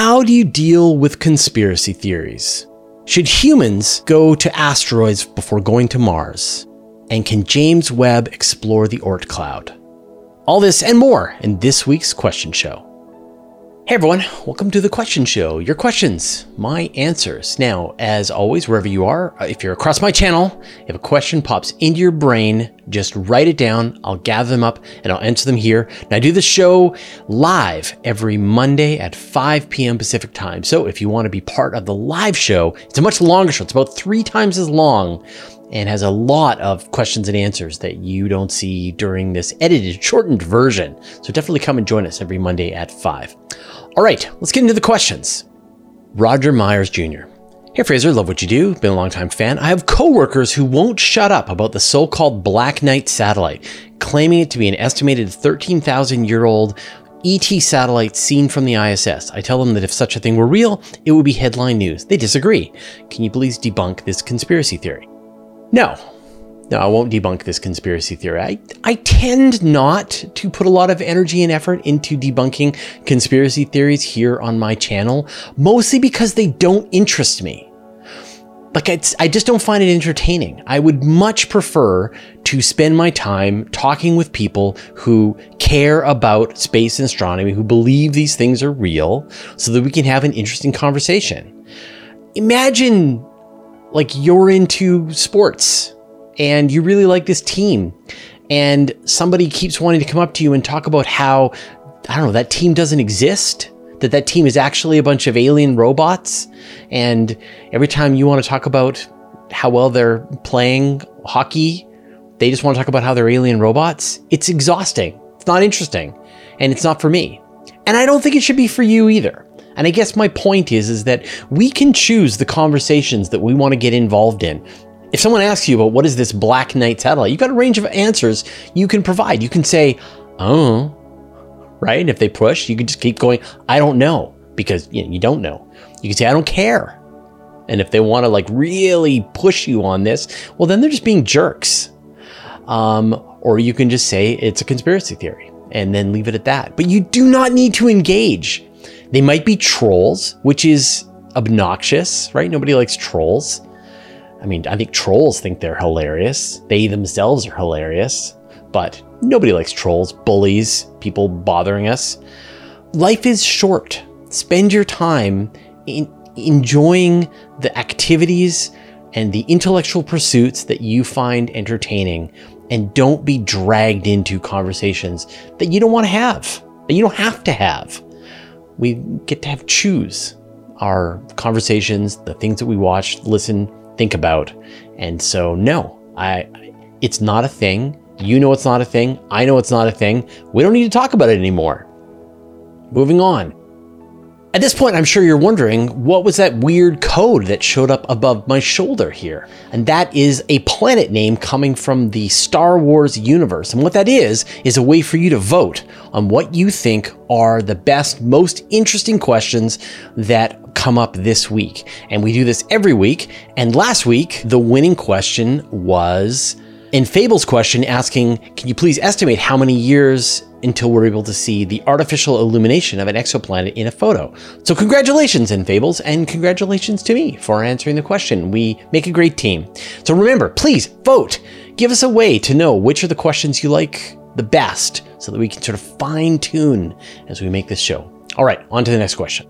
How do you deal with conspiracy theories? Should humans go to asteroids before going to Mars? And can James Webb explore the Oort cloud? All this and more in this week's question show. Hey everyone, welcome to the question show. Your questions, my answers. Now, as always, wherever you are, uh, if you're across my channel, if a question pops into your brain, just write it down. I'll gather them up and I'll answer them here. And I do the show live every Monday at 5 p.m. Pacific time. So if you want to be part of the live show, it's a much longer show. It's about three times as long and has a lot of questions and answers that you don't see during this edited, shortened version. So definitely come and join us every Monday at 5. All right, let's get into the questions. Roger Myers Jr. Hey Fraser, love what you do. Been a long time fan. I have coworkers who won't shut up about the so-called Black Knight satellite, claiming it to be an estimated 13,000 year old ET satellite seen from the ISS. I tell them that if such a thing were real, it would be headline news. They disagree. Can you please debunk this conspiracy theory? No. No, I won't debunk this conspiracy theory. I, I tend not to put a lot of energy and effort into debunking conspiracy theories here on my channel, mostly because they don't interest me. Like, I just don't find it entertaining. I would much prefer to spend my time talking with people who care about space and astronomy, who believe these things are real, so that we can have an interesting conversation. Imagine like you're into sports and you really like this team and somebody keeps wanting to come up to you and talk about how I don't know that team doesn't exist that that team is actually a bunch of alien robots and every time you want to talk about how well they're playing hockey they just want to talk about how they're alien robots it's exhausting it's not interesting and it's not for me. And I don't think it should be for you either and I guess my point is is that we can choose the conversations that we want to get involved in. If someone asks you about what is this Black Knight satellite, you've got a range of answers you can provide. You can say, "Oh," right? And if they push, you can just keep going, "I don't know," because you, know, you don't know. You can say, "I don't care." And if they want to like really push you on this, well, then they're just being jerks. Um, or you can just say it's a conspiracy theory and then leave it at that. But you do not need to engage. They might be trolls, which is obnoxious, right? Nobody likes trolls. I mean, I think trolls think they're hilarious. They themselves are hilarious, but nobody likes trolls, bullies, people bothering us. Life is short. Spend your time in enjoying the activities and the intellectual pursuits that you find entertaining and don't be dragged into conversations that you don't want to have, that you don't have to have we get to have choose our conversations, the things that we watch, listen, think about. And so, no, I, it's not a thing. You know it's not a thing. I know it's not a thing. We don't need to talk about it anymore. Moving on. At this point, I'm sure you're wondering what was that weird code that showed up above my shoulder here? And that is a planet name coming from the Star Wars universe. And what that is, is a way for you to vote on what you think are the best, most interesting questions that come up this week. And we do this every week. And last week, the winning question was in Fable's question asking, can you please estimate how many years until we're able to see the artificial illumination of an exoplanet in a photo. So, congratulations, in Fables, and congratulations to me for answering the question. We make a great team. So, remember, please vote. Give us a way to know which are the questions you like the best so that we can sort of fine tune as we make this show. All right, on to the next question.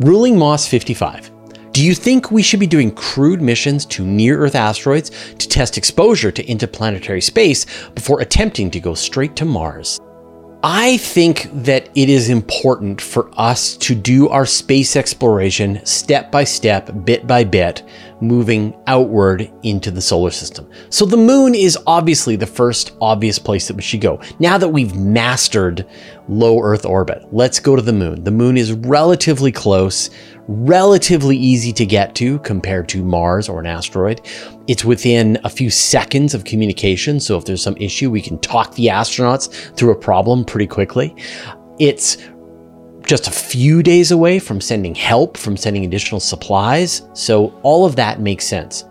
Ruling Moss 55. Do you think we should be doing crewed missions to near Earth asteroids to test exposure to interplanetary space before attempting to go straight to Mars? I think that it is important for us to do our space exploration step by step, bit by bit, moving outward into the solar system. So the moon is obviously the first obvious place that we should go. Now that we've mastered low Earth orbit, let's go to the moon. The moon is relatively close, relatively easy to get to compared to Mars or an asteroid. It's within a few seconds of communication, so if there's some issue, we can talk the astronauts through a problem pretty quickly. It's just a few days away from sending help, from sending additional supplies, so all of that makes sense.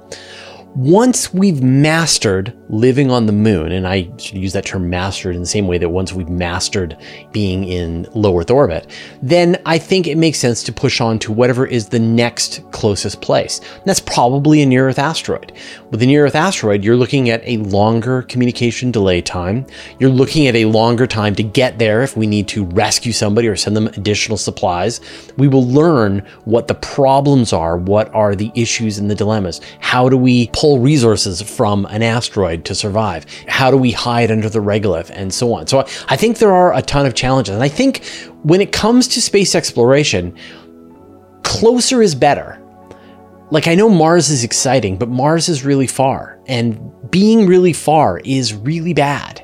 Once we've mastered living on the moon, and I should use that term mastered in the same way that once we've mastered being in low Earth orbit, then I think it makes sense to push on to whatever is the next closest place. And that's probably a near Earth asteroid. With a near Earth asteroid, you're looking at a longer communication delay time. You're looking at a longer time to get there if we need to rescue somebody or send them additional supplies. We will learn what the problems are, what are the issues and the dilemmas. How do we pull resources from an asteroid to survive? How do we hide under the regolith and so on? So I think there are a ton of challenges. And I think when it comes to space exploration, closer is better. Like I know Mars is exciting, but Mars is really far and being really far is really bad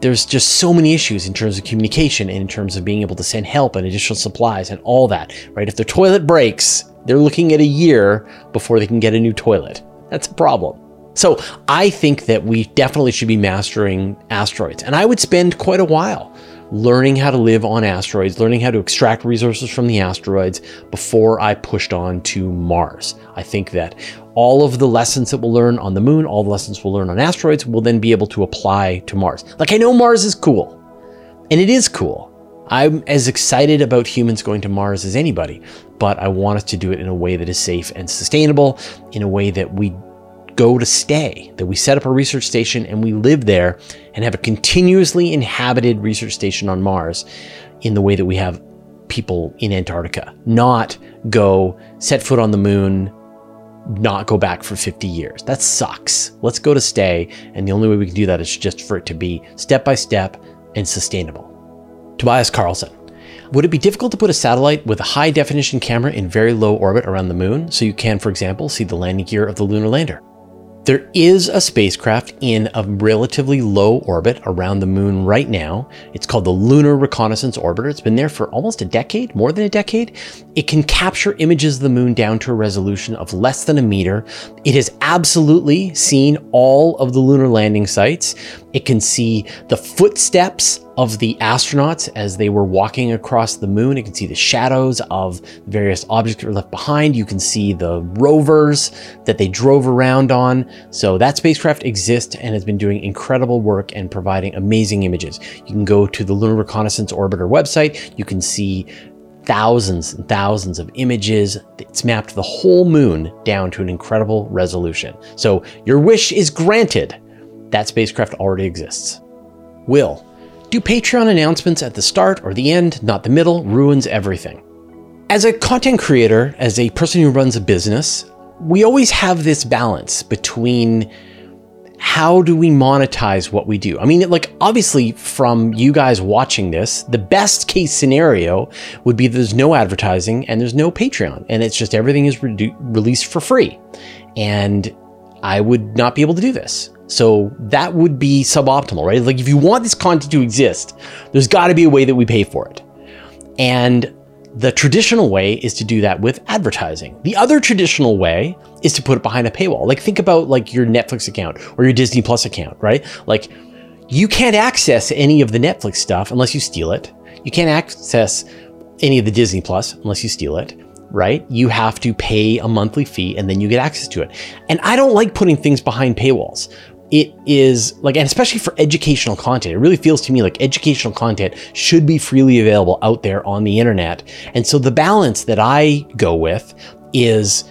there's just so many issues in terms of communication and in terms of being able to send help and additional supplies and all that, right? If their toilet breaks, they're looking at a year before they can get a new toilet. That's a problem. So I think that we definitely should be mastering asteroids. And I would spend quite a while learning how to live on asteroids, learning how to extract resources from the asteroids before I pushed on to Mars. I think that all of the lessons that we'll learn on the moon, all the lessons we'll learn on asteroids, we'll then be able to apply to Mars. Like, I know Mars is cool, and it is cool. I'm as excited about humans going to Mars as anybody, but I want us to do it in a way that is safe and sustainable, in a way that we go to stay, that we set up a research station and we live there and have a continuously inhabited research station on Mars in the way that we have people in Antarctica, not go set foot on the moon, not go back for 50 years. That sucks. Let's go to stay. And the only way we can do that is just for it to be step by step and sustainable. Tobias Carlson. Would it be difficult to put a satellite with a high definition camera in very low orbit around the moon so you can, for example, see the landing gear of the lunar lander? There is a spacecraft in a relatively low orbit around the moon right now. It's called the Lunar Reconnaissance Orbiter. It's been there for almost a decade, more than a decade. It can capture images of the moon down to a resolution of less than a meter. It has absolutely seen all of the lunar landing sites. It can see the footsteps of the astronauts as they were walking across the moon. You can see the shadows of various objects that were left behind. You can see the rovers that they drove around on. So that spacecraft exists and has been doing incredible work and providing amazing images. You can go to the Lunar Reconnaissance Orbiter website. You can see thousands and thousands of images. It's mapped the whole moon down to an incredible resolution. So your wish is granted. That spacecraft already exists. Will, do Patreon announcements at the start or the end, not the middle, ruins everything. As a content creator, as a person who runs a business, we always have this balance between how do we monetize what we do? I mean, like, obviously, from you guys watching this, the best case scenario would be there's no advertising and there's no Patreon, and it's just everything is re- released for free. And I would not be able to do this. So that would be suboptimal, right? Like if you want this content to exist, there's got to be a way that we pay for it. And the traditional way is to do that with advertising. The other traditional way is to put it behind a paywall. Like think about like your Netflix account or your Disney Plus account, right? Like you can't access any of the Netflix stuff unless you steal it. You can't access any of the Disney Plus unless you steal it right? You have to pay a monthly fee and then you get access to it. And I don't like putting things behind paywalls it is like, and especially for educational content, it really feels to me like educational content should be freely available out there on the internet. And so the balance that I go with is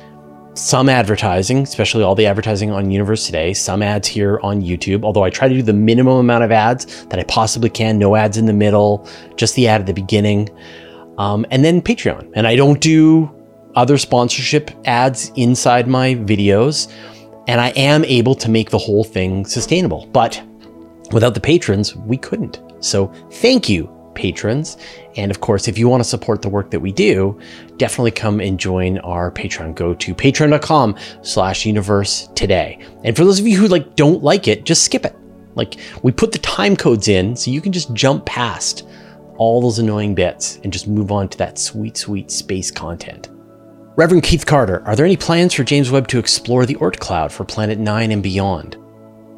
some advertising, especially all the advertising on Universe Today, some ads here on YouTube, although I try to do the minimum amount of ads that I possibly can, no ads in the middle, just the ad at the beginning. Um, and then Patreon. And I don't do other sponsorship ads inside my videos and I am able to make the whole thing sustainable. But without the patrons, we couldn't. So thank you, patrons. And of course, if you want to support the work that we do, definitely come and join our Patreon. Go to patreon.com slash universe today. And for those of you who like don't like it, just skip it. Like we put the time codes in so you can just jump past all those annoying bits and just move on to that sweet, sweet space content. Reverend Keith Carter, are there any plans for James Webb to explore the Oort cloud for Planet 9 and beyond?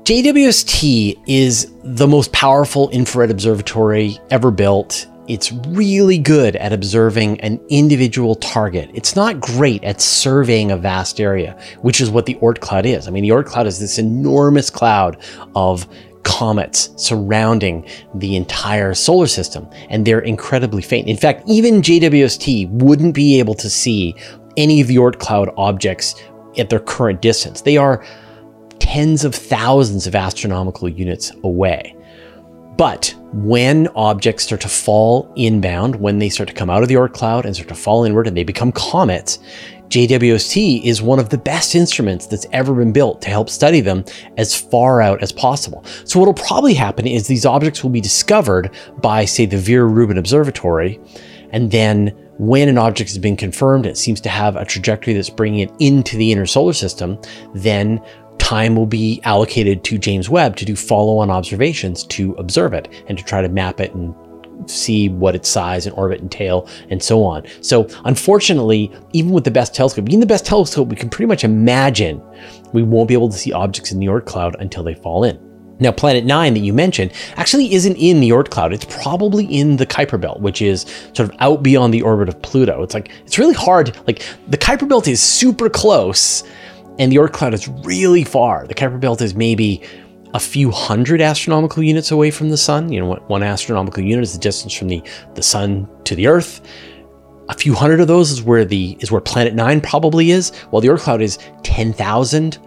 JWST is the most powerful infrared observatory ever built. it's really good at observing an individual target. It's not great at surveying a vast area, which is what the Oort cloud is. I mean, the Oort cloud is this enormous cloud of comets surrounding the entire solar system, and they're incredibly faint. In fact, even JWST wouldn't be able to see any of the Oort cloud objects at their current distance. They are tens of thousands of astronomical units away. But when objects start to fall inbound, when they start to come out of the Oort cloud and start to fall inward and they become comets, JWST is one of the best instruments that's ever been built to help study them as far out as possible. So what'll probably happen is these objects will be discovered by, say, the Vera Rubin Observatory, and then when an object has been confirmed, it seems to have a trajectory that's bringing it into the inner solar system, then time will be allocated to James Webb to do follow-on observations to observe it and to try to map it and see what its size and orbit and tail and so on. So unfortunately, even with the best telescope, even the best telescope, we can pretty much imagine we won't be able to see objects in the Oort cloud until they fall in. Now, Planet 9 that you mentioned actually isn't in the Oort cloud. It's probably in the Kuiper Belt, which is sort of out beyond the orbit of Pluto. It's like, it's really hard. Like, the Kuiper Belt is super close, and the Oort cloud is really far. The Kuiper Belt is maybe a few hundred astronomical units away from the sun. You know, one astronomical unit is the distance from the, the sun to the Earth. A few hundred of those is where the is where Planet Nine probably is, while the Oort cloud is 10,000 to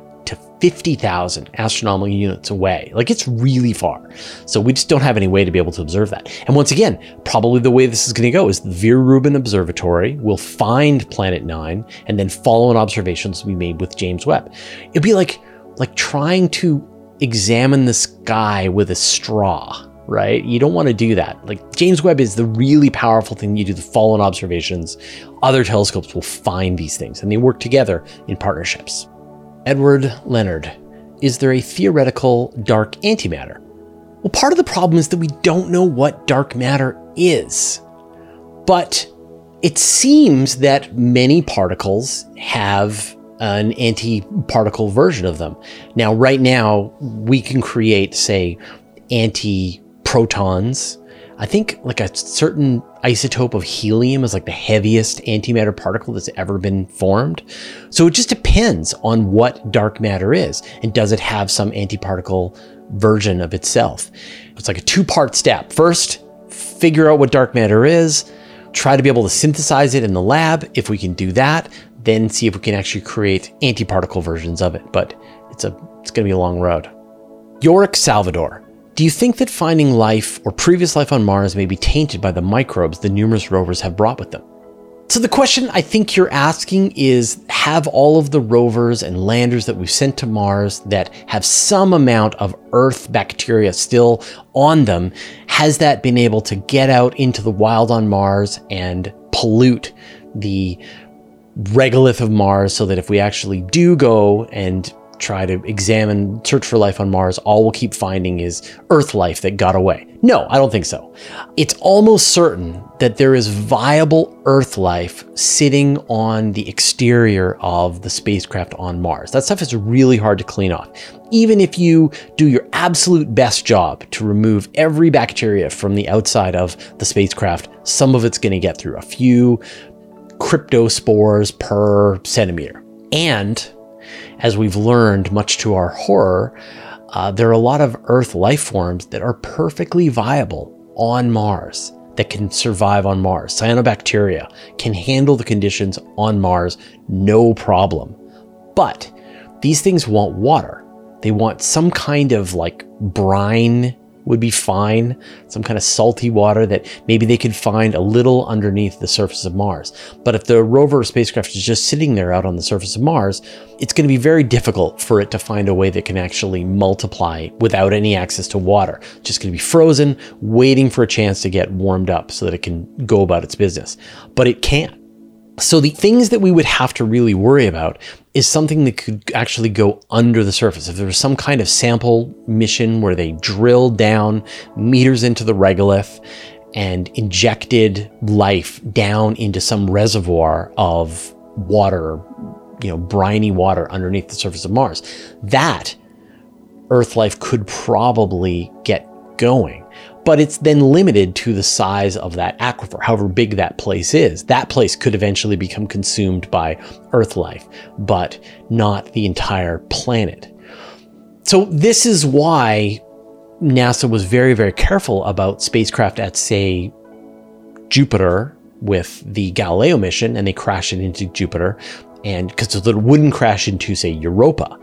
50,000 astronomical units away. Like it's really far. So we just don't have any way to be able to observe that. And once again, probably the way this is going to go is the Vera Rubin Observatory will find Planet 9 and then follow-on observations will be made with James Webb. It'd be like like trying to examine the sky with a straw, right? You don't want to do that. Like James Webb is the really powerful thing you do the follow-on observations. Other telescopes will find these things and they work together in partnerships. Edward Leonard, is there a theoretical dark antimatter? Well, part of the problem is that we don't know what dark matter is. But it seems that many particles have an anti-particle version of them. Now, right now, we can create, say, anti-protons. I think like a certain isotope of helium is like the heaviest antimatter particle that's ever been formed. So it just depends on what dark matter is. And does it have some antiparticle version of itself? It's like a two part step. First, figure out what dark matter is, try to be able to synthesize it in the lab. If we can do that, then see if we can actually create antiparticle versions of it. But it's a it's going to be a long road. Yorick Salvador. Do you think that finding life or previous life on Mars may be tainted by the microbes the numerous rovers have brought with them? So the question I think you're asking is have all of the rovers and landers that we've sent to Mars that have some amount of Earth bacteria still on them, has that been able to get out into the wild on Mars and pollute the regolith of Mars so that if we actually do go and try to examine, search for life on Mars, all we'll keep finding is Earth life that got away. No, I don't think so. It's almost certain that there is viable Earth life sitting on the exterior of the spacecraft on Mars. That stuff is really hard to clean off. Even if you do your absolute best job to remove every bacteria from the outside of the spacecraft, some of it's going to get through a few cryptospores per centimeter. And as we've learned, much to our horror, uh, there are a lot of Earth life forms that are perfectly viable on Mars that can survive on Mars. Cyanobacteria can handle the conditions on Mars no problem. But these things want water. They want some kind of like brine would be fine. Some kind of salty water that maybe they could find a little underneath the surface of Mars. But if the rover spacecraft is just sitting there out on the surface of Mars, it's going to be very difficult for it to find a way that can actually multiply without any access to water. It's just going to be frozen, waiting for a chance to get warmed up so that it can go about its business. But it can't. So the things that we would have to really worry about is something that could actually go under the surface. If there was some kind of sample mission where they drilled down meters into the regolith and injected life down into some reservoir of water, you know, briny water underneath the surface of Mars, that Earth life could probably get going. But it's then limited to the size of that aquifer, however big that place is. That place could eventually become consumed by Earth life, but not the entire planet. So, this is why NASA was very, very careful about spacecraft at, say, Jupiter with the Galileo mission, and they crashed it into Jupiter and because it wouldn't crash into say Europa,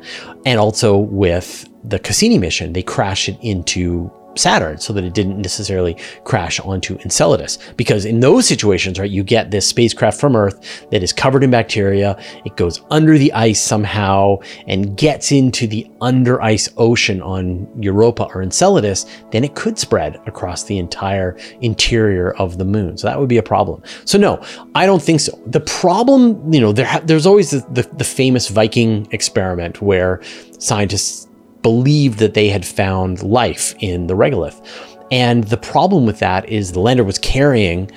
and also with the Cassini mission, they crashed it into Saturn so that it didn't necessarily crash onto Enceladus. Because in those situations, right, you get this spacecraft from Earth that is covered in bacteria. It goes under the ice somehow and gets into the under ice ocean on Europa or Enceladus, then it could spread across the entire interior of the moon. So that would be a problem. So no, I don't think so. The problem, you know, there, there's always the, the, the famous Viking experiment where scientists believed that they had found life in the regolith. And the problem with that is the lander was carrying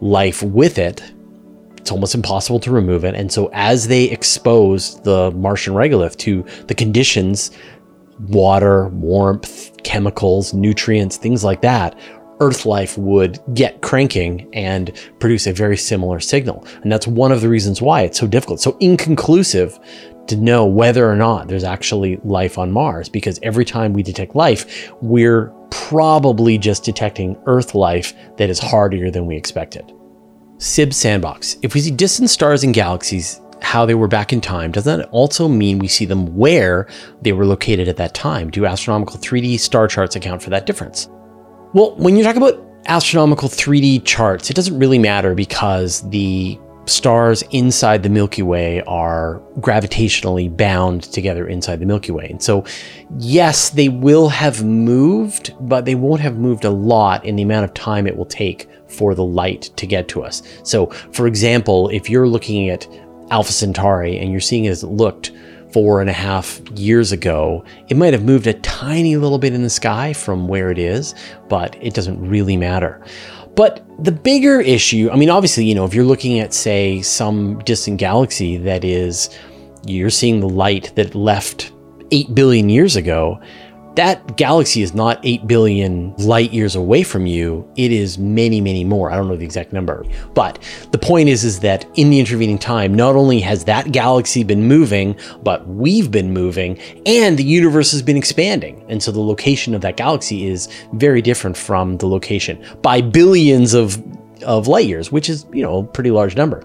life with it. It's almost impossible to remove it. And so as they exposed the Martian regolith to the conditions, water, warmth, chemicals, nutrients, things like that, Earth life would get cranking and produce a very similar signal. And that's one of the reasons why it's so difficult, so inconclusive to know whether or not there's actually life on Mars because every time we detect life, we're probably just detecting Earth life that is harder than we expected. SIB Sandbox. If we see distant stars and galaxies, how they were back in time, does that also mean we see them where they were located at that time? Do astronomical 3D star charts account for that difference? Well, when you talk about astronomical 3D charts, it doesn't really matter because the stars inside the Milky Way are gravitationally bound together inside the Milky Way. And so, yes, they will have moved, but they won't have moved a lot in the amount of time it will take for the light to get to us. So, for example, if you're looking at Alpha Centauri and you're seeing it as it looked four and a half years ago, it might have moved a tiny little bit in the sky from where it is, but it doesn't really matter. But the bigger issue, I mean, obviously, you know, if you're looking at, say, some distant galaxy that is, you're seeing the light that left 8 billion years ago, that galaxy is not 8 billion light years away from you. It is many, many more. I don't know the exact number. But the point is, is that in the intervening time, not only has that galaxy been moving, but we've been moving and the universe has been expanding. And so the location of that galaxy is very different from the location by billions of, of light years, which is, you know, a pretty large number.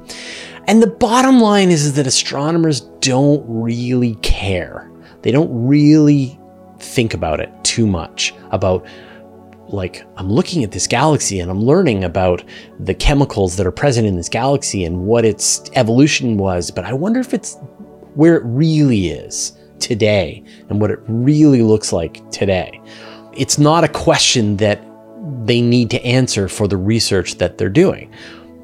And the bottom line is, is that astronomers don't really care. They don't really think about it too much about like I'm looking at this galaxy and I'm learning about the chemicals that are present in this galaxy and what its evolution was, but I wonder if it's where it really is today and what it really looks like today. It's not a question that they need to answer for the research that they're doing.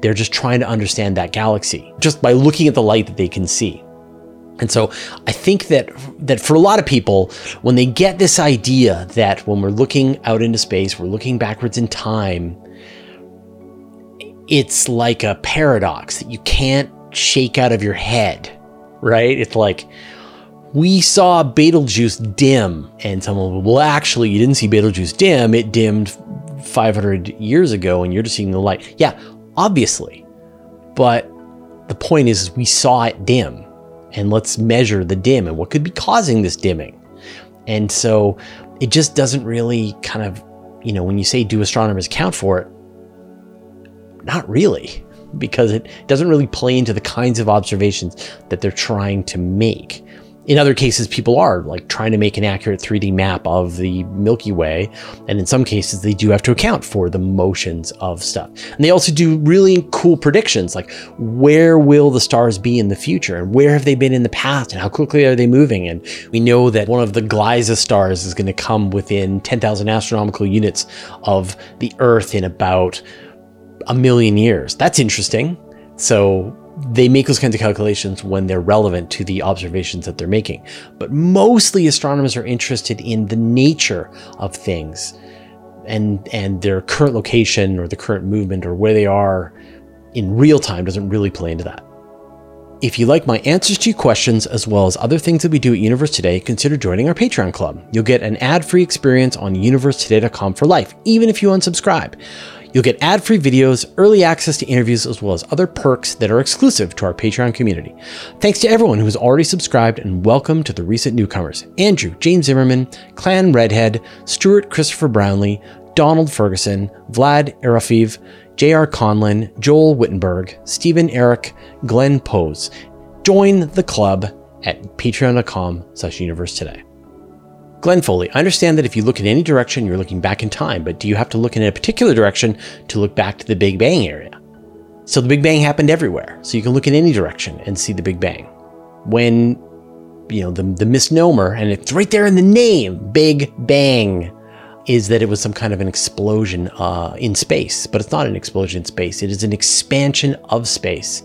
They're just trying to understand that galaxy just by looking at the light that they can see. And so I think that that for a lot of people, when they get this idea that when we're looking out into space, we're looking backwards in time, it's like a paradox that you can't shake out of your head, right? It's like we saw Betelgeuse dim, and someone will, well, actually, you didn't see Betelgeuse dim; it dimmed 500 years ago, and you're just seeing the light. Yeah, obviously, but the point is, we saw it dim and let's measure the dim and what could be causing this dimming. And so it just doesn't really kind of, you know, when you say do astronomers account for it, not really, because it doesn't really play into the kinds of observations that they're trying to make in other cases, people are like trying to make an accurate 3D map of the Milky Way. And in some cases, they do have to account for the motions of stuff. And they also do really cool predictions like where will the stars be in the future and where have they been in the past and how quickly are they moving? And we know that one of the Gliese stars is going to come within 10,000 astronomical units of the Earth in about a million years. That's interesting. So they make those kinds of calculations when they're relevant to the observations that they're making. But mostly astronomers are interested in the nature of things and and their current location or the current movement or where they are in real time doesn't really play into that. If you like my answers to your questions, as well as other things that we do at Universe Today, consider joining our Patreon club. You'll get an ad free experience on universetoday.com for life, even if you unsubscribe. You'll get ad free videos, early access to interviews, as well as other perks that are exclusive to our Patreon community. Thanks to everyone who has already subscribed, and welcome to the recent newcomers Andrew, James Zimmerman, Clan Redhead, Stuart Christopher Brownlee, Donald Ferguson, Vlad Arafiv, J.R. Conlin, Joel Wittenberg, Stephen Eric, Glenn Pose. Join the club at patreon.com slash universe today. Glenn Foley, I understand that if you look in any direction, you're looking back in time, but do you have to look in a particular direction to look back to the Big Bang area? So the Big Bang happened everywhere, so you can look in any direction and see the Big Bang. When, you know, the, the misnomer, and it's right there in the name, Big Bang, is that it was some kind of an explosion uh, in space, but it's not an explosion in space. It is an expansion of space.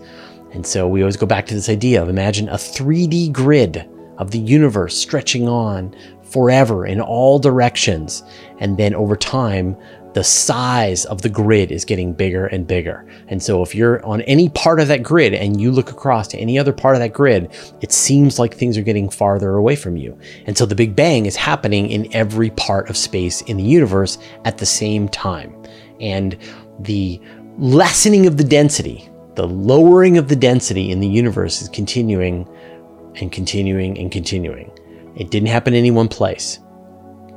And so we always go back to this idea of imagine a 3D grid of the universe stretching on forever in all directions. And then over time, the size of the grid is getting bigger and bigger. And so if you're on any part of that grid and you look across to any other part of that grid, it seems like things are getting farther away from you. And so the Big Bang is happening in every part of space in the universe at the same time. And the lessening of the density, the lowering of the density in the universe is continuing and continuing and continuing. It didn't happen in any one place.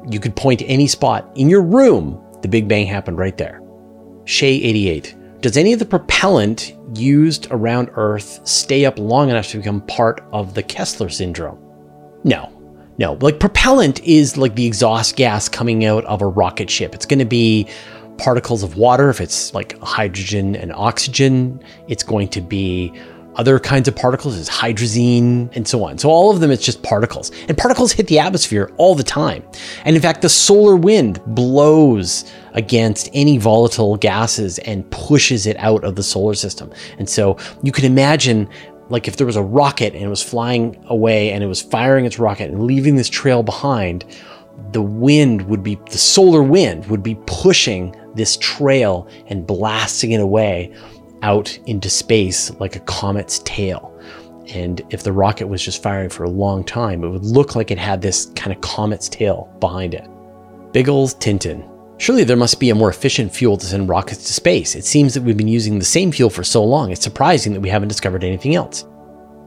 You could point to any spot in your room the Big Bang happened right there. Shay 88. Does any of the propellant used around Earth stay up long enough to become part of the Kessler syndrome? No. No. Like propellant is like the exhaust gas coming out of a rocket ship. It's going to be particles of water if it's like hydrogen and oxygen. It's going to be other kinds of particles is hydrazine and so on. So all of them, it's just particles. And particles hit the atmosphere all the time. And in fact, the solar wind blows against any volatile gases and pushes it out of the solar system. And so you can imagine like if there was a rocket and it was flying away and it was firing its rocket and leaving this trail behind, the wind would be, the solar wind would be pushing this trail and blasting it away out into space like a comet's tail. And if the rocket was just firing for a long time, it would look like it had this kind of comet's tail behind it. Biggles Tintin. Surely there must be a more efficient fuel to send rockets to space. It seems that we've been using the same fuel for so long, it's surprising that we haven't discovered anything else.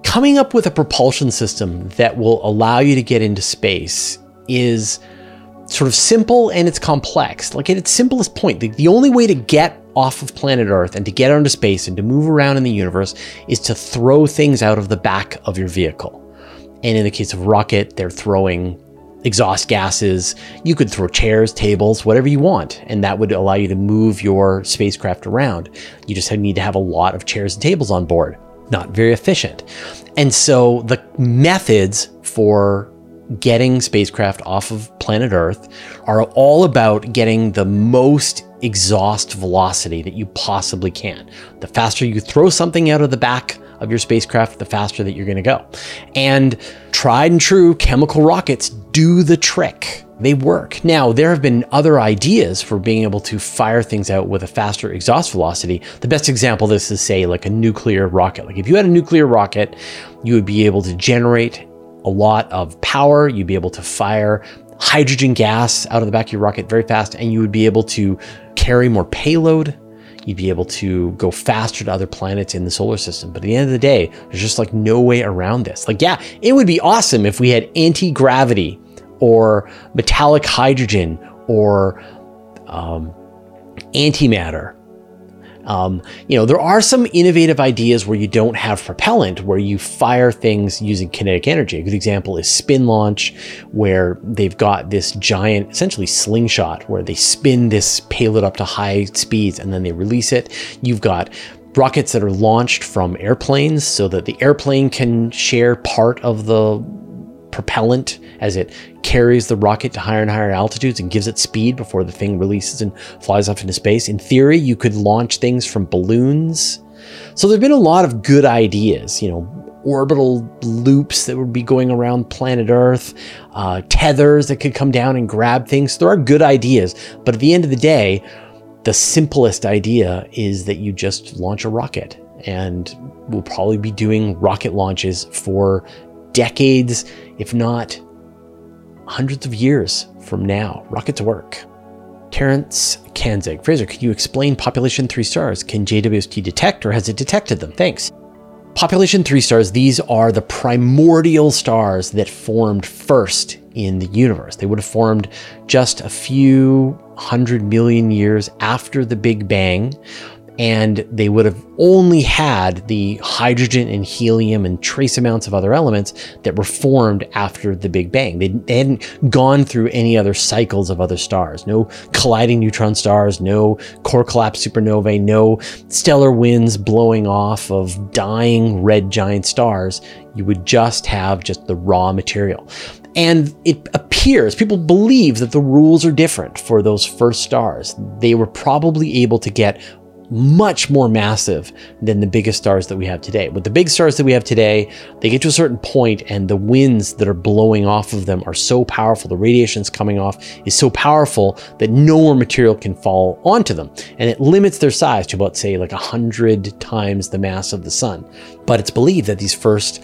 Coming up with a propulsion system that will allow you to get into space is sort of simple and it's complex. Like at its simplest point, the, the only way to get off of planet Earth and to get onto space and to move around in the universe is to throw things out of the back of your vehicle. And in the case of rocket, they're throwing exhaust gases. You could throw chairs, tables, whatever you want, and that would allow you to move your spacecraft around. You just need to have a lot of chairs and tables on board. Not very efficient. And so the methods for getting spacecraft off of planet Earth are all about getting the most exhaust velocity that you possibly can. The faster you throw something out of the back of your spacecraft, the faster that you're going to go. And tried and true chemical rockets do the trick. They work. Now, there have been other ideas for being able to fire things out with a faster exhaust velocity. The best example of this is, say, like a nuclear rocket. Like if you had a nuclear rocket, you would be able to generate a lot of power. You'd be able to fire hydrogen gas out of the back of your rocket very fast, and you would be able to carry more payload. You'd be able to go faster to other planets in the solar system. But at the end of the day, there's just like no way around this. Like, yeah, it would be awesome if we had anti gravity or metallic hydrogen or um, antimatter um, you know, there are some innovative ideas where you don't have propellant, where you fire things using kinetic energy. A good example is SpinLaunch, where they've got this giant, essentially slingshot, where they spin this payload up to high speeds and then they release it. You've got rockets that are launched from airplanes so that the airplane can share part of the propellant as it carries the rocket to higher and higher altitudes and gives it speed before the thing releases and flies off into space. In theory, you could launch things from balloons. So there've been a lot of good ideas, you know, orbital loops that would be going around planet Earth, uh, tethers that could come down and grab things. There are good ideas, but at the end of the day, the simplest idea is that you just launch a rocket and we'll probably be doing rocket launches for decades, if not hundreds of years from now. Rocket to work. Terrence Kanzig. Fraser, can you explain population three stars? Can JWST detect or has it detected them? Thanks. Population three stars, these are the primordial stars that formed first in the universe. They would have formed just a few hundred million years after the Big Bang and they would have only had the hydrogen and helium and trace amounts of other elements that were formed after the Big Bang. They, they, hadn't gone through any other cycles of other stars, no colliding neutron stars, no core collapse supernovae, no stellar winds blowing off of dying red giant stars. You would just have just the raw material. And it appears, people believe that the rules are different for those first stars. They were probably able to get much more massive than the biggest stars that we have today. With the big stars that we have today, they get to a certain point and the winds that are blowing off of them are so powerful, the radiation's coming off is so powerful that no more material can fall onto them. And it limits their size to about, say, like 100 times the mass of the sun. But it's believed that these first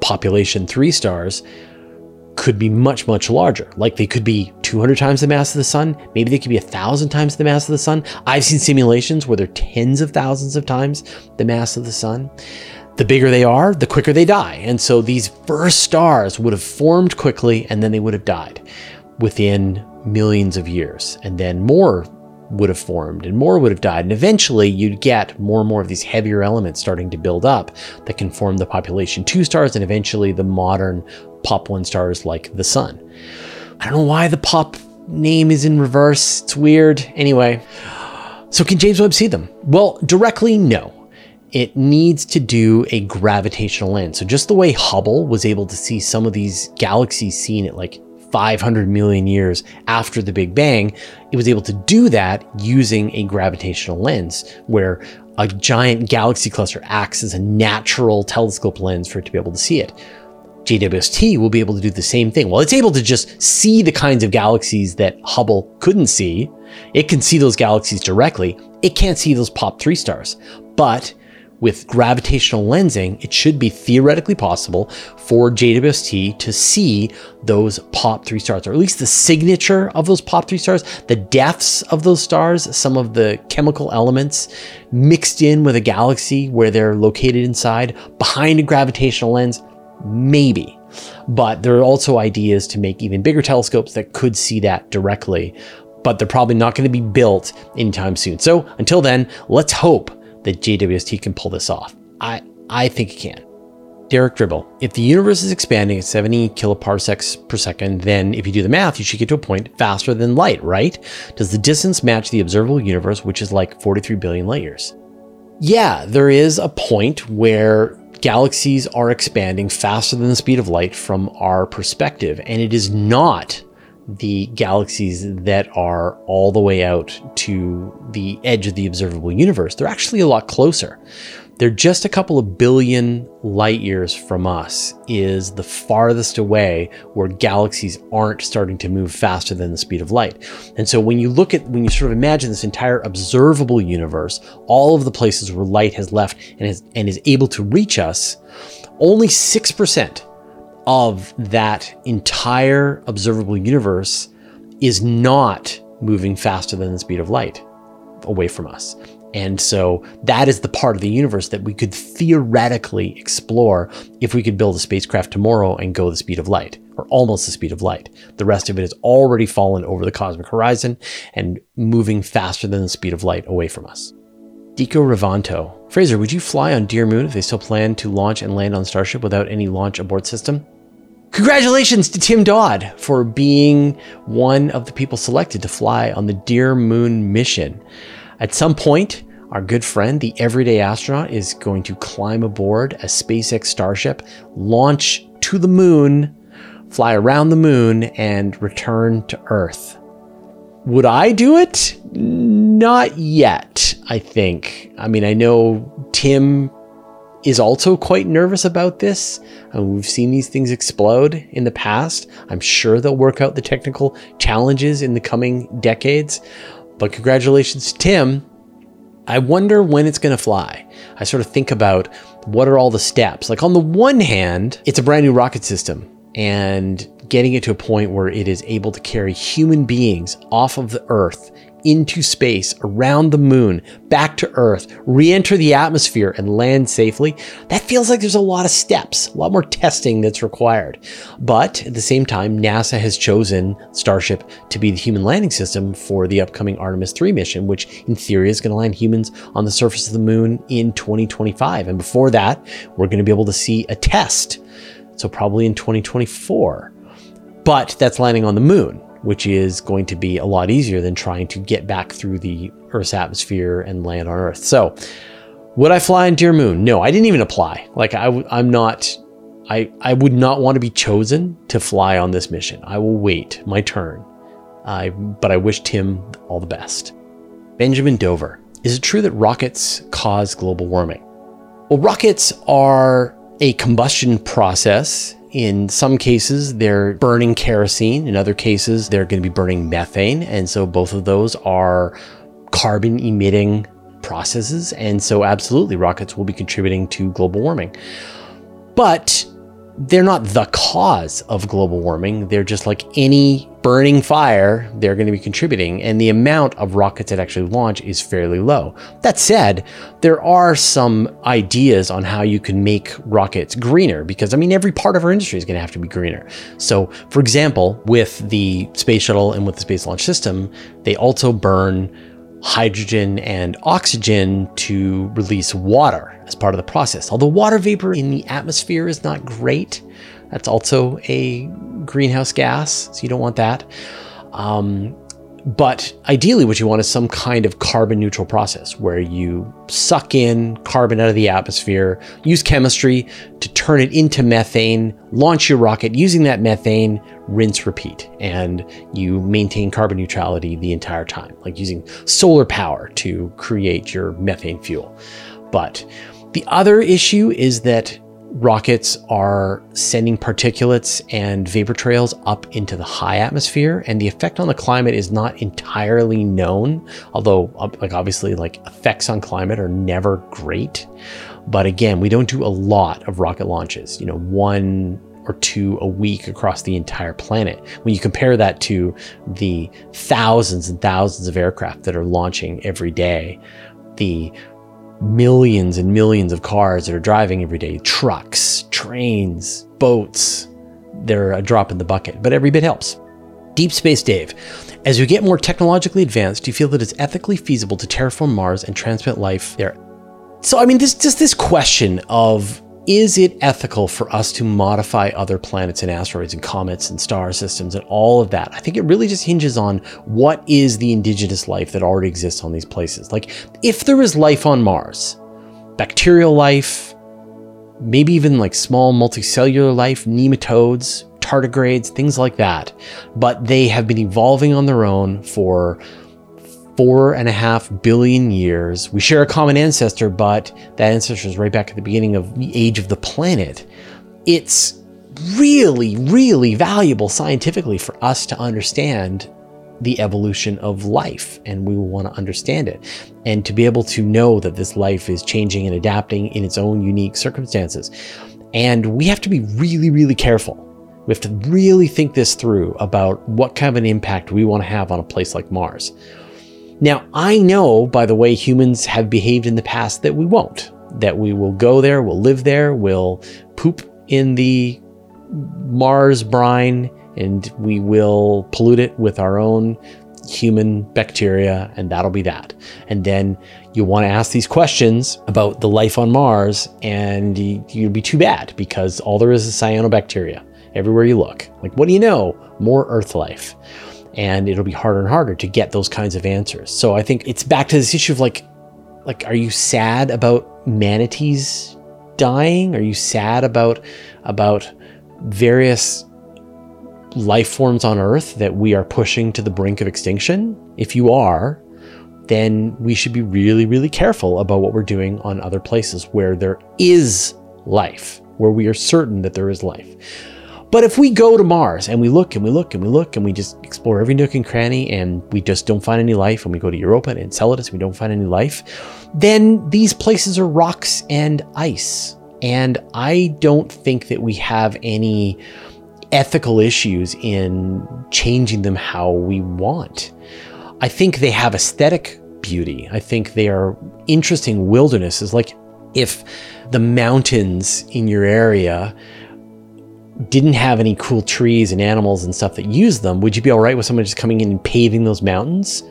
population three stars could be much, much larger. Like they could be 200 times the mass of the sun. Maybe they could be a thousand times the mass of the sun. I've seen simulations where they're tens of thousands of times the mass of the sun. The bigger they are, the quicker they die. And so these first stars would have formed quickly and then they would have died within millions of years. And then more would have formed and more would have died. And eventually you'd get more and more of these heavier elements starting to build up that can form the population two stars and eventually the modern pop one stars like the sun. I don't know why the pop name is in reverse. It's weird. Anyway, so can James Webb see them? Well, directly, no. It needs to do a gravitational lens. So just the way Hubble was able to see some of these galaxies seen at like 500 million years after the Big Bang, it was able to do that using a gravitational lens where a giant galaxy cluster acts as a natural telescope lens for it to be able to see it. JWST will be able to do the same thing. Well, it's able to just see the kinds of galaxies that Hubble couldn't see. It can see those galaxies directly. It can't see those pop three stars. But with gravitational lensing, it should be theoretically possible for JWST to see those pop three stars, or at least the signature of those pop three stars, the depths of those stars, some of the chemical elements mixed in with a galaxy where they're located inside behind a gravitational lens. Maybe. But there are also ideas to make even bigger telescopes that could see that directly, but they're probably not going to be built anytime soon. So until then, let's hope that JWST can pull this off. I, I think it can. Derek Dribble, if the universe is expanding at 70 kiloparsecs per second, then if you do the math, you should get to a point faster than light, right? Does the distance match the observable universe, which is like 43 billion light years? Yeah, there is a point where galaxies are expanding faster than the speed of light from our perspective. And it is not the galaxies that are all the way out to the edge of the observable universe. They're actually a lot closer. They're just a couple of billion light years from us, is the farthest away where galaxies aren't starting to move faster than the speed of light. And so when you look at, when you sort of imagine this entire observable universe, all of the places where light has left and is, and is able to reach us, only 6% of that entire observable universe is not moving faster than the speed of light away from us. And so that is the part of the universe that we could theoretically explore if we could build a spacecraft tomorrow and go the speed of light, or almost the speed of light. The rest of it has already fallen over the cosmic horizon and moving faster than the speed of light away from us. Dico Rivanto. Fraser, would you fly on dearMoon if they still plan to launch and land on Starship without any launch abort system? Congratulations to Tim Dodd for being one of the people selected to fly on the dearMoon mission. At some point, our good friend, the everyday astronaut, is going to climb aboard a SpaceX Starship, launch to the moon, fly around the moon, and return to Earth. Would I do it? Not yet, I think. I mean, I know Tim is also quite nervous about this. we've seen these things explode in the past. I'm sure they'll work out the technical challenges in the coming decades. But congratulations, Tim. I wonder when it's going to fly. I sort of think about what are all the steps. Like, on the one hand, it's a brand new rocket system, and getting it to a point where it is able to carry human beings off of the Earth into space, around the moon, back to Earth, re enter the atmosphere, and land safely, that feels like there's a lot of steps, a lot more testing that's required. But at the same time, NASA has chosen Starship to be the human landing system for the upcoming Artemis 3 mission, which in theory is going to land humans on the surface of the moon in 2025. And before that, we're going to be able to see a test. So, probably in 2024. But that's landing on the moon which is going to be a lot easier than trying to get back through the Earth's atmosphere and land on Earth. So, would I fly on dearMoon? No, I didn't even apply. Like I, I'm not. I I would not want to be chosen to fly on this mission. I will wait my turn. I but I wish Tim all the best. Benjamin Dover. Is it true that rockets cause global warming? Well, rockets are a combustion process in some cases, they're burning kerosene. In other cases, they're going to be burning methane. And so both of those are carbon emitting processes. And so, absolutely, rockets will be contributing to global warming. But they're not the cause of global warming. They're just like any burning fire, they're going to be contributing. And the amount of rockets that actually launch is fairly low. That said, there are some ideas on how you can make rockets greener because, I mean, every part of our industry is going to have to be greener. So, for example, with the space shuttle and with the Space Launch System, they also burn hydrogen and oxygen to release water as part of the process. Although water vapor in the atmosphere is not great, that's also a greenhouse gas, so you don't want that. Um, but ideally, what you want is some kind of carbon neutral process where you suck in carbon out of the atmosphere, use chemistry to turn it into methane, launch your rocket using that methane, rinse, repeat, and you maintain carbon neutrality the entire time, like using solar power to create your methane fuel. But the other issue is that rockets are sending particulates and vapor trails up into the high atmosphere and the effect on the climate is not entirely known although like obviously like effects on climate are never great but again we don't do a lot of rocket launches you know one or two a week across the entire planet. When you compare that to the thousands and thousands of aircraft that are launching every day, the millions and millions of cars that are driving every day, trucks, trains, boats. They're a drop in the bucket, but every bit helps. Deep Space Dave, as we get more technologically advanced, do you feel that it's ethically feasible to terraform Mars and transmit life there? So, I mean, this just this question of is it ethical for us to modify other planets and asteroids and comets and star systems and all of that? I think it really just hinges on what is the indigenous life that already exists on these places. Like, if there is life on Mars, bacterial life, maybe even like small multicellular life, nematodes, tardigrades, things like that, but they have been evolving on their own for four and a half billion years. We share a common ancestor, but that ancestor is right back at the beginning of the age of the planet. It's really, really valuable scientifically for us to understand the evolution of life, and we will want to understand it. And to be able to know that this life is changing and adapting in its own unique circumstances. And we have to be really, really careful. We have to really think this through about what kind of an impact we want to have on a place like Mars. Now, I know by the way humans have behaved in the past that we won't, that we will go there, we'll live there, we'll poop in the Mars brine, and we will pollute it with our own human bacteria, and that'll be that. And then you want to ask these questions about the life on Mars, and you'd be too bad because all there is is cyanobacteria everywhere you look. Like, what do you know? More Earth life and it'll be harder and harder to get those kinds of answers. So I think it's back to this issue of like, like, are you sad about manatees dying? Are you sad about about various life forms on Earth that we are pushing to the brink of extinction? If you are, then we should be really, really careful about what we're doing on other places where there is life, where we are certain that there is life. But if we go to Mars and we look and we look and we look and we just explore every nook and cranny and we just don't find any life, and we go to Europa and Enceladus and we don't find any life, then these places are rocks and ice. And I don't think that we have any ethical issues in changing them how we want. I think they have aesthetic beauty. I think they are interesting wildernesses. Like if the mountains in your area didn't have any cool trees and animals and stuff that use them, would you be all right with someone just coming in and paving those mountains?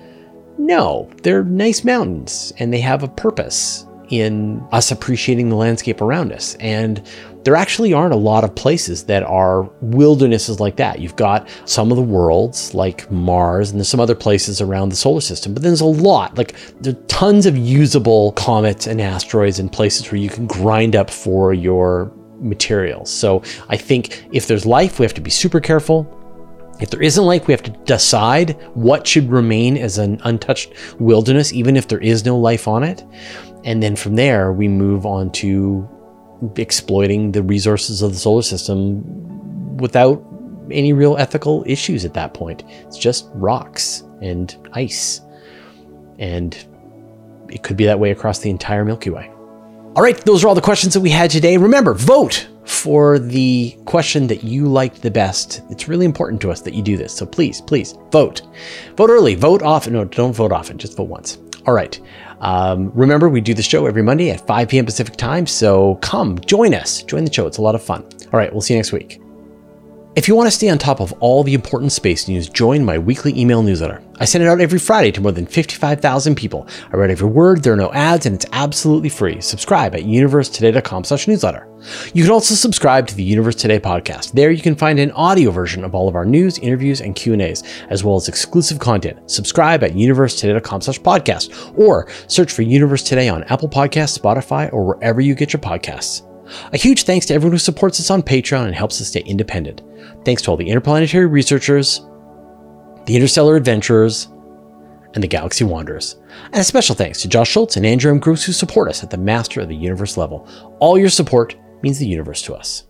No, they're nice mountains and they have a purpose in us appreciating the landscape around us. And there actually aren't a lot of places that are wildernesses like that. You've got some of the worlds like Mars, and there's some other places around the solar system, but there's a lot. Like there are tons of usable comets and asteroids and places where you can grind up for your materials. So I think if there's life, we have to be super careful. If there isn't life, we have to decide what should remain as an untouched wilderness, even if there is no life on it. And then from there, we move on to exploiting the resources of the solar system without any real ethical issues at that point. It's just rocks and ice. And it could be that way across the entire Milky Way. All right, those are all the questions that we had today. Remember, vote for the question that you liked the best. It's really important to us that you do this. So please, please vote. Vote early, vote often. No, don't vote often, just vote once. All right. Um, remember, we do the show every Monday at 5 p.m. Pacific time. So come join us. Join the show. It's a lot of fun. All right. We'll see you next week. If you want to stay on top of all the important space news, join my weekly email newsletter. I send it out every Friday to more than 55,000 people. I read every word, there are no ads, and it's absolutely free. Subscribe at universetoday.com slash newsletter. You can also subscribe to the Universe Today podcast. There you can find an audio version of all of our news, interviews, and Q&As, as well as exclusive content. Subscribe at universetoday.com slash podcast, or search for Universe Today on Apple Podcasts, Spotify, or wherever you get your podcasts. A huge thanks to everyone who supports us on Patreon and helps us stay independent. Thanks to all the interplanetary researchers, the interstellar adventurers, and the galaxy wanderers. And a special thanks to Josh Schultz and Andrew M. Gross who support us at the Master of the Universe level. All your support means the universe to us.